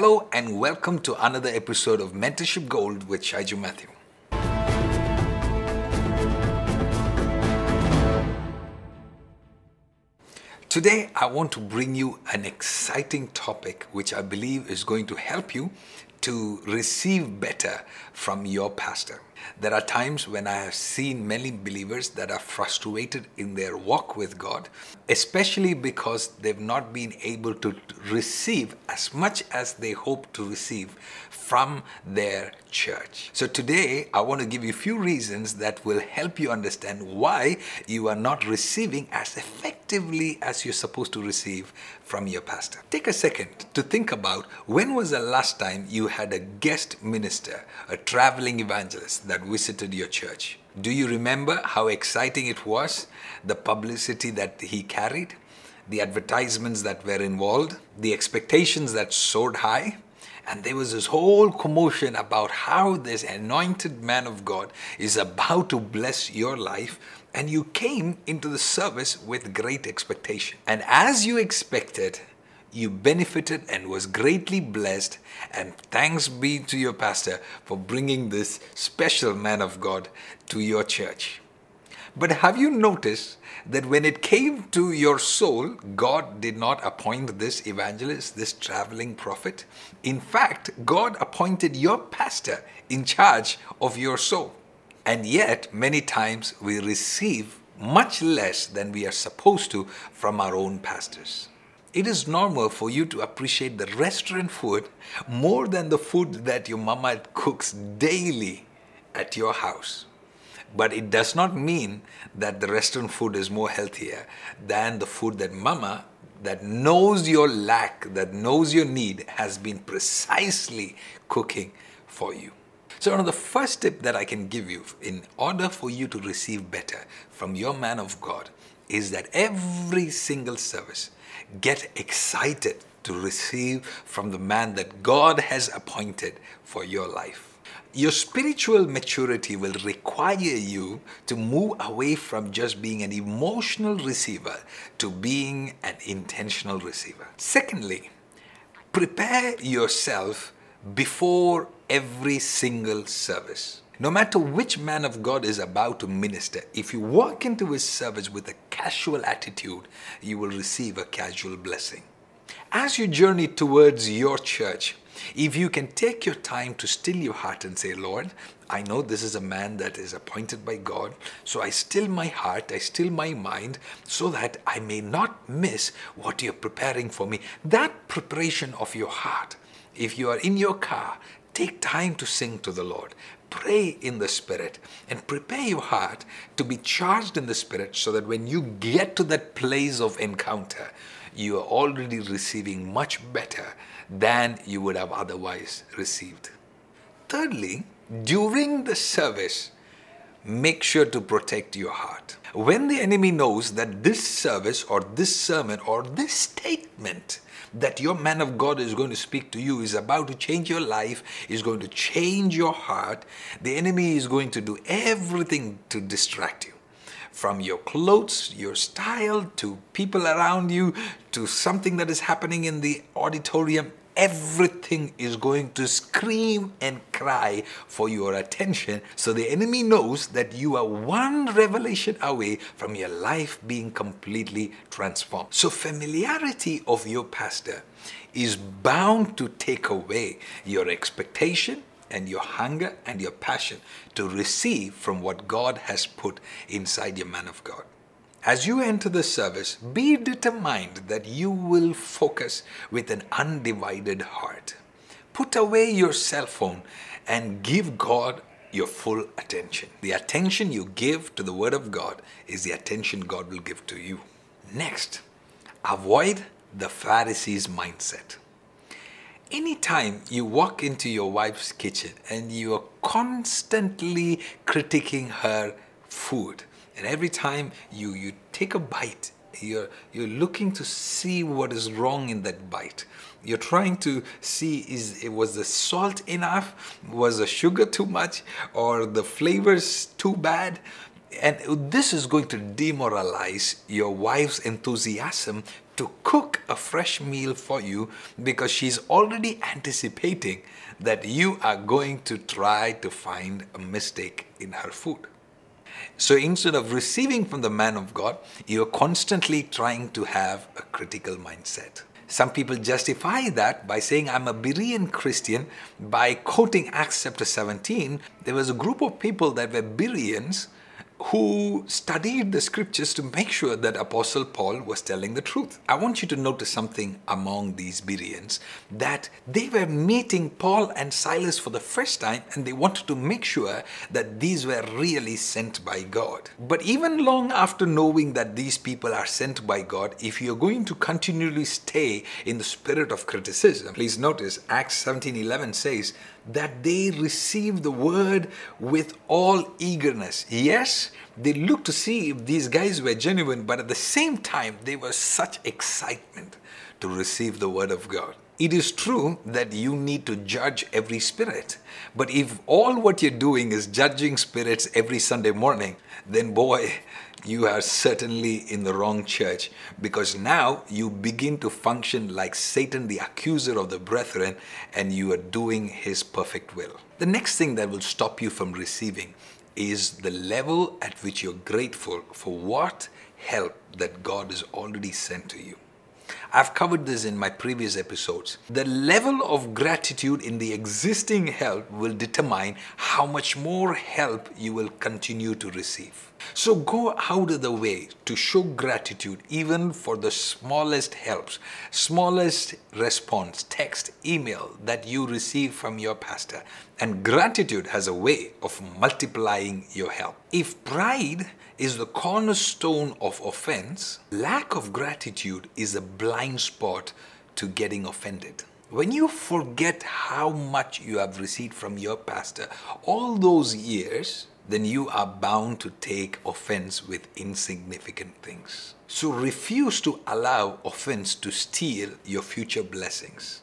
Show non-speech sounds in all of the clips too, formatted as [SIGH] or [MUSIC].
Hello and welcome to another episode of Mentorship Gold with Shaiju Matthew. Today, I want to bring you an exciting topic which I believe is going to help you to receive better from your pastor. There are times when I have seen many believers that are frustrated in their walk with God, especially because they've not been able to receive as much as they hope to receive from their church. So today, I want to give you a few reasons that will help you understand why you are not receiving as effectively as you're supposed to receive from your pastor. Take a second to think about when was the last time you had a guest minister, a traveling evangelist that visited your church? Do you remember how exciting it was? The publicity that he carried, the advertisements that were involved, the expectations that soared high? And there was this whole commotion about how this anointed man of God is about to bless your life. And you came into the service with great expectation. And as you expected, you benefited and was greatly blessed. And thanks be to your pastor for bringing this special man of God to your church. But have you noticed that when it came to your soul, God did not appoint this evangelist, this traveling prophet? In fact, God appointed your pastor in charge of your soul. And yet, many times we receive much less than we are supposed to from our own pastors. It is normal for you to appreciate the restaurant food more than the food that your mama cooks daily at your house. But it does not mean that the restaurant food is more healthier than the food that mama that knows your lack, that knows your need, has been precisely cooking for you. So, one of the first tip that I can give you in order for you to receive better from your man of God is that every single service, get excited to receive from the man that God has appointed for your life. Your spiritual maturity will require you to move away from just being an emotional receiver to being an intentional receiver. Secondly, prepare yourself before every single service. No matter which man of God is about to minister, if you walk into his service with a casual attitude, you will receive a casual blessing. As you journey towards your church, if you can take your time to still your heart and say, Lord, I know this is a man that is appointed by God, so I still my heart, I still my mind, so that I may not miss what you're preparing for me. That preparation of your heart, if you are in your car, take time to sing to the Lord. Pray in the Spirit and prepare your heart to be charged in the Spirit so that when you get to that place of encounter, you are already receiving much better than you would have otherwise received. Thirdly, during the service, make sure to protect your heart. When the enemy knows that this service or this sermon or this statement that your man of God is going to speak to you is about to change your life, is going to change your heart, the enemy is going to do everything to distract you. From your clothes, your style, to people around you, to something that is happening in the auditorium, everything is going to scream and cry for your attention. So the enemy knows that you are one revelation away from your life being completely transformed. So, familiarity of your pastor is bound to take away your expectation and your hunger and your passion to receive from what God has put inside your man of God. As you enter the service, be determined that you will focus with an undivided heart. Put away your cell phone and give God your full attention. The attention you give to the Word of God is the attention God will give to you. Next, avoid the Pharisees' mindset. Anytime you walk into your wife's kitchen and you are constantly critiquing her food, and every time you, you take a bite, you're, you're looking to see what is wrong in that bite. You're trying to see is was the salt enough, was the sugar too much, or the flavors too bad. And this is going to demoralize your wife's enthusiasm to cook a fresh meal for you because she's already anticipating that you are going to try to find a mistake in her food. So instead of receiving from the man of God, you're constantly trying to have a critical mindset. Some people justify that by saying, I'm a Berean Christian, by quoting Acts chapter 17. There was a group of people that were Bereans who studied the scriptures to make sure that Apostle Paul was telling the truth. I want you to notice something among these Bereans that they were meeting Paul and Silas for the first time and they wanted to make sure that these were really sent by God. But even long after knowing that these people are sent by God, if you're going to continually stay in the spirit of criticism, please notice Acts 17:11 says that they receive the word with all eagerness. Yes, they looked to see if these guys were genuine, but at the same time, there was such excitement to receive the word of God. It is true that you need to judge every spirit, but if all what you're doing is judging spirits every Sunday morning, then boy, you are certainly in the wrong church because now you begin to function like Satan, the accuser of the brethren, and you are doing his perfect will. The next thing that will stop you from receiving is the level at which you're grateful for what help that God has already sent to you. I've covered this in my previous episodes. The level of gratitude in the existing help will determine how much more help you will continue to receive. So go out of the way to show gratitude even for the smallest helps, smallest response, text, email that you receive from your pastor. And gratitude has a way of multiplying your help. If pride is the cornerstone of offense, lack of gratitude is a blind spot to getting offended. When you forget how much you have received from your pastor all those years, then you are bound to take offense with insignificant things. So refuse to allow offense to steal your future blessings.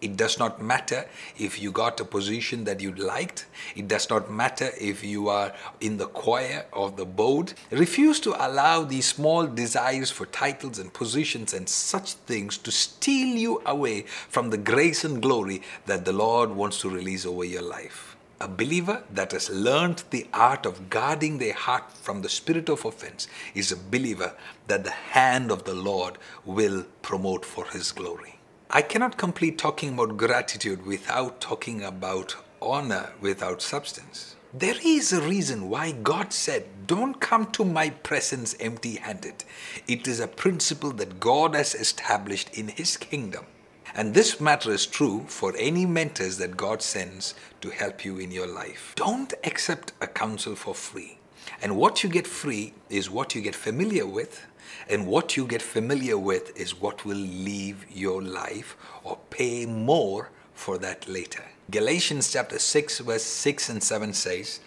It does not matter if you got a position that you liked. It does not matter if you are in the choir or the board. Refuse to allow these small desires for titles and positions and such things to steal you away from the grace and glory that the Lord wants to release over your life. A believer that has learned the art of guarding their heart from the spirit of offense is a believer that the hand of the Lord will promote for his glory. I cannot complete talking about gratitude without talking about honor without substance. There is a reason why God said, Don't come to my presence empty handed. It is a principle that God has established in His kingdom. And this matter is true for any mentors that God sends to help you in your life. Don't accept a counsel for free. And what you get free is what you get familiar with and what you get familiar with is what will leave your life or pay more for that later. Galatians chapter 6, verse 6 and 7 says,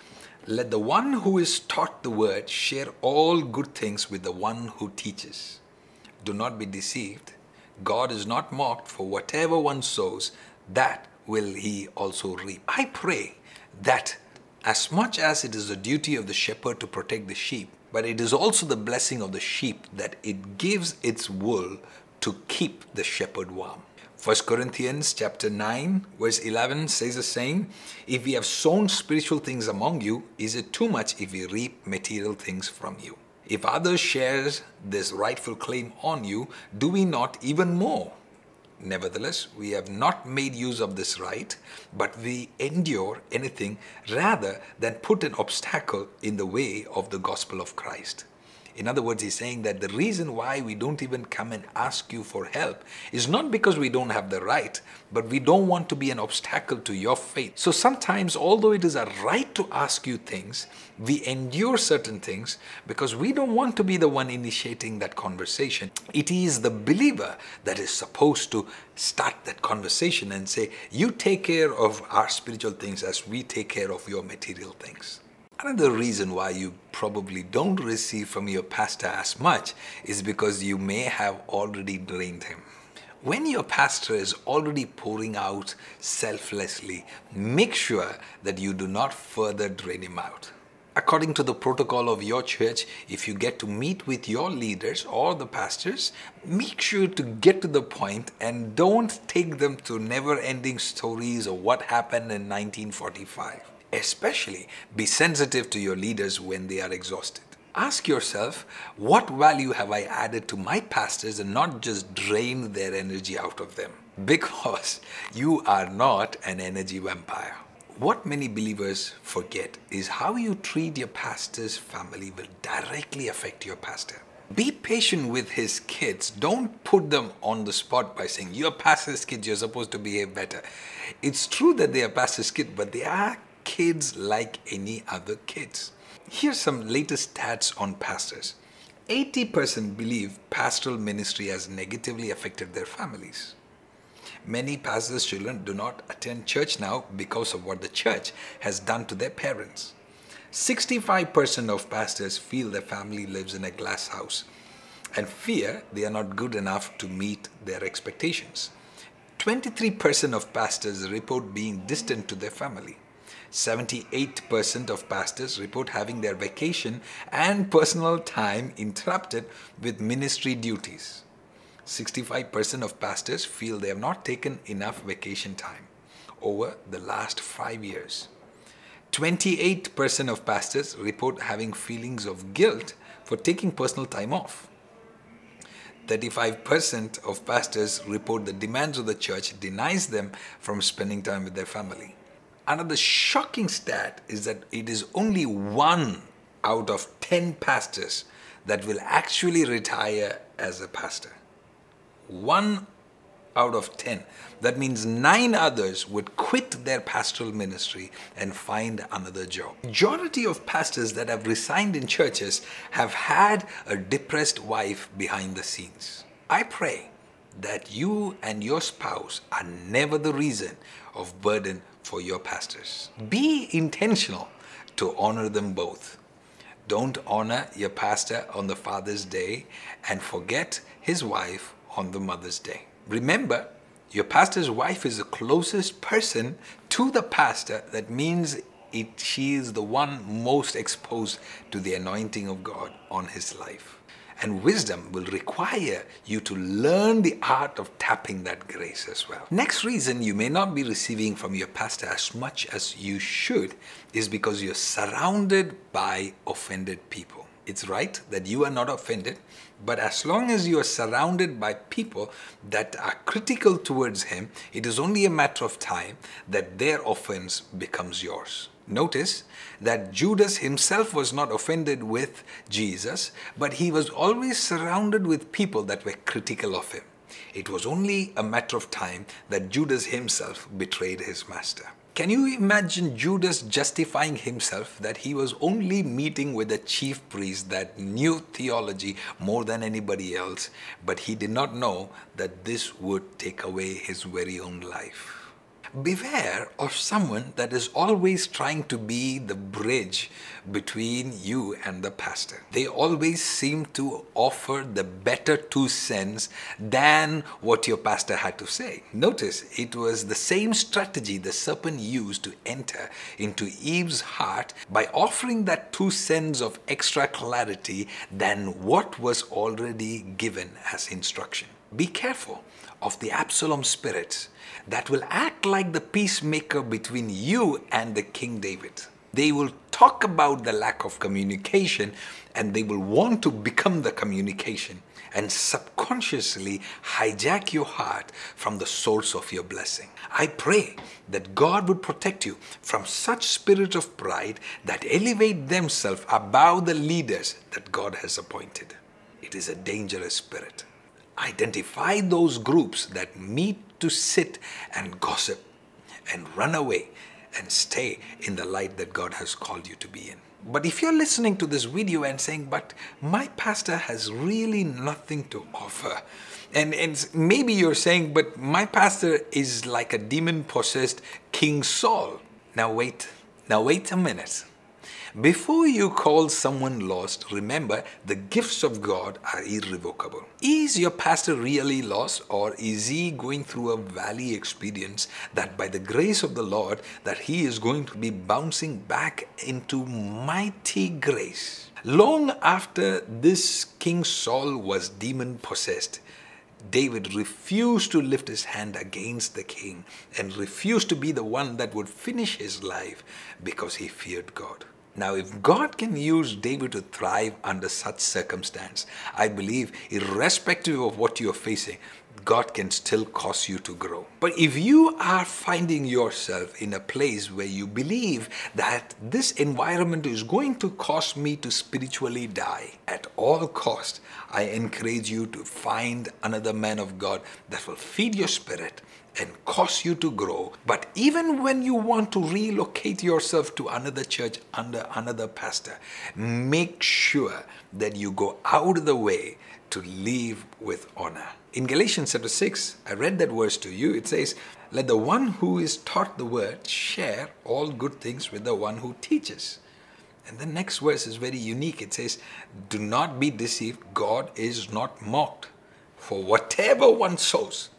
Let the one who is taught the word share all good things with the one who teaches. Do not be deceived. God is not mocked, for whatever one sows, that will he also reap. I pray that as much as it is the duty of the shepherd to protect the sheep, but it is also the blessing of the sheep that it gives its wool to keep the shepherd warm. 1 Corinthians chapter 9 verse 11 says the same, if we have sown spiritual things among you, is it too much if we reap material things from you? If others share this rightful claim on you, do we not even more? Nevertheless, we have not made use of this right, but we endure anything rather than put an obstacle in the way of the gospel of Christ. In other words, he's saying that the reason why we don't even come and ask you for help is not because we don't have the right, but we don't want to be an obstacle to your faith. So sometimes, although it is a right to ask you things, we endure certain things because we don't want to be the one initiating that conversation. It is the believer that is supposed to start that conversation and say, You take care of our spiritual things as we take care of your material things. Another reason why you probably don't receive from your pastor as much is because you may have already drained him. When your pastor is already pouring out selflessly, make sure that you do not further drain him out. according to the protocol of your church, if you get to meet with your leaders or the pastors, make sure to get to the point and don't take them to never ending stories of what happened in 1945. Especially be sensitive to your leaders when they are exhausted. Ask yourself, what value have I added to my pastors and not just drained their energy out of them? [LAUGHS] Because you are not an energy vampire. What many believers forget is how you treat your pastor's family will directly affect your pastor. Be patient with his kids. Don't put them on the spot by saying, You're pastor's kids, you're supposed to behave better. It's true that they are pastor's kids, but they are kids like any other kids. Here's some latest stats on pastors 80% believe pastoral ministry has negatively affected their families. Many pastors' children do not attend church now because of what the church has done to their parents. 65% of pastors feel their family lives in a glass house and fear they are not good enough to meet their expectations. 23% of pastors report being distant to their family. 78% of pastors report having their vacation and personal time interrupted with ministry duties. 65% of pastors feel they have not taken enough vacation time over the last five years. 28% of pastors report having feelings of guilt for taking personal time off. 35% of pastors report the demands of the church denies them from spending time with their family. Another shocking stat is that it is only one out of 10 pastors that will actually retire as a pastor. One out of 10. That means nine others would quit their pastoral ministry and find another job. Majority of pastors that have resigned in churches have had a depressed wife behind the scenes. I pray that you and your spouse are never the reason of burden for your pastors. Be intentional to honor them both. Don't honor your pastor on the Father's Day and forget his wife on the Mother's Day. Remember, your pastor's wife is the closest person to the pastor. That means it, she is the one most exposed to the anointing of God on his life. And wisdom will require you to learn the art of tapping that grace as well. Next reason you may not be receiving from your pastor as much as you should is because you're surrounded by offended people. It's right that you are not offended, but as long as you are surrounded by people that are critical towards him, it is only a matter of time that their offense becomes yours. Notice that Judas himself was not offended with Jesus, but he was always surrounded with people that were critical of him. It was only a matter of time that Judas himself betrayed his master. Can you imagine Judas justifying himself that he was only meeting with a chief priest that knew theology more than anybody else, but he did not know that this would take away his very own life? Beware of someone that is always trying to be the bridge between you and the pastor. They always seem to offer the better two cents than what your pastor had to say. Notice it was the same strategy the serpent used to enter into Eve's heart by offering that two cents of extra clarity than what was already given as instruction. Be careful of the Absalom spirits that will act like the peacemaker between you and the King David. They will talk about the lack of communication and they will want to become the communication and subconsciously hijack your heart from the source of your blessing. I pray that God would protect you from such spirit of pride that elevate themselves above the leaders that God has appointed. It is a dangerous spirit. Identify those groups that meet to sit and gossip and run away and stay in the light that God has called you to be in. But if you're listening to this video and saying, but my pastor has really nothing to offer, and, and maybe you're saying, but my pastor is like a demon possessed King Saul. Now, wait, now, wait a minute. Before you call someone lost, remember the gifts of God are irrevocable. Is your pastor really lost or is he going through a valley experience that by the grace of the Lord that he is going to be bouncing back into mighty grace? Long after this King Saul was demon possessed, David refused to lift his hand against the king and refused to be the one that would finish his life because he feared God. Now, if God can use David to thrive under such circumstance, I believe, irrespective of what you're facing, God can still cause you to grow. But if you are finding yourself in a place where you believe that this environment is going to cause me to spiritually die at all cost, I encourage you to find another man of God that will feed your spirit and cause you to grow. But even when you want to relocate yourself to another church under another pastor, make sure that you go out of the way to live with honor. In Galatians chapter 6, I read that verse to you. It says, Let the one who is taught the word share all good things with the one who teaches. And the next verse is very unique. It says, Do not be deceived, God is not mocked. For whatever one sows,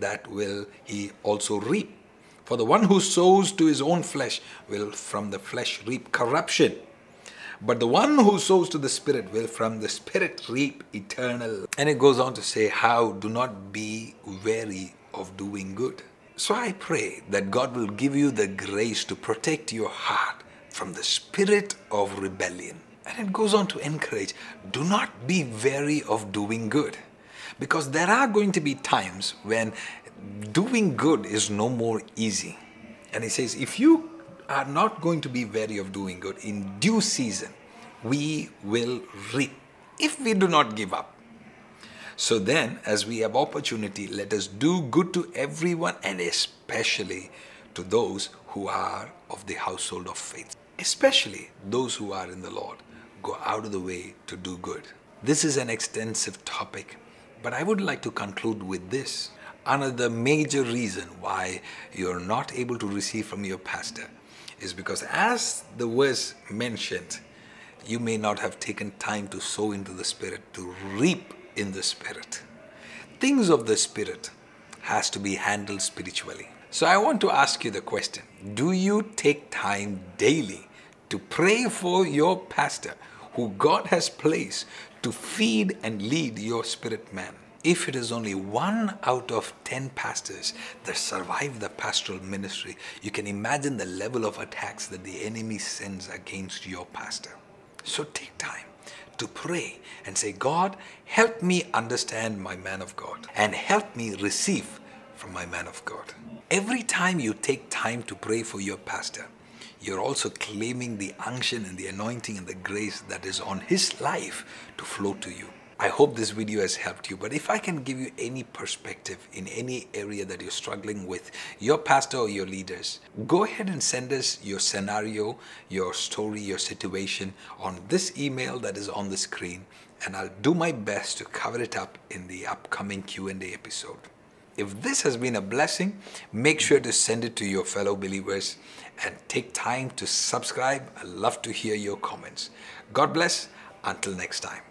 that will he also reap. For the one who sows to his own flesh will from the flesh reap corruption. But the one who sows to the Spirit will from the Spirit reap eternal. And it goes on to say, How do not be weary of doing good. So I pray that God will give you the grace to protect your heart from the spirit of rebellion. And it goes on to encourage do not be weary of doing good. Because there are going to be times when doing good is no more easy. And he says, if you are not going to be wary of doing good, in due season, we will reap if we do not give up. So then, as we have opportunity, let us do good to everyone and especially to those who are of the household of faith. Especially those who are in the Lord. Go out of the way to do good. This is an extensive topic but I would like to conclude with this. Another major reason why you're not able to receive from your pastor is because, as the verse mentioned, you may not have taken time to sow into the Spirit, to reap in the Spirit. Things of the Spirit has to be handled spiritually. So I want to ask you the question Do you take time daily to pray for your pastor who God has placed to feed and lead your spirit man. If it is only one out of 10 pastors that survive the pastoral ministry, you can imagine the level of attacks that the enemy sends against your pastor. So take time to pray and say, God, help me understand my man of God and help me receive from my man of God. Every time you take time to pray for your pastor, you're also claiming the unction and the anointing and the grace that is on his life to flow to you. I hope this video has helped you. But if I can give you any perspective in any area that you're struggling with, your pastor or your leaders, go ahead and send us your scenario, your story, your situation on this email that is on the screen, and I'll do my best to cover it up in the upcoming Q&A episode. If this has been a blessing, make sure to send it to your fellow believers and take time to subscribe. I love to hear your comments. God bless. Until next time.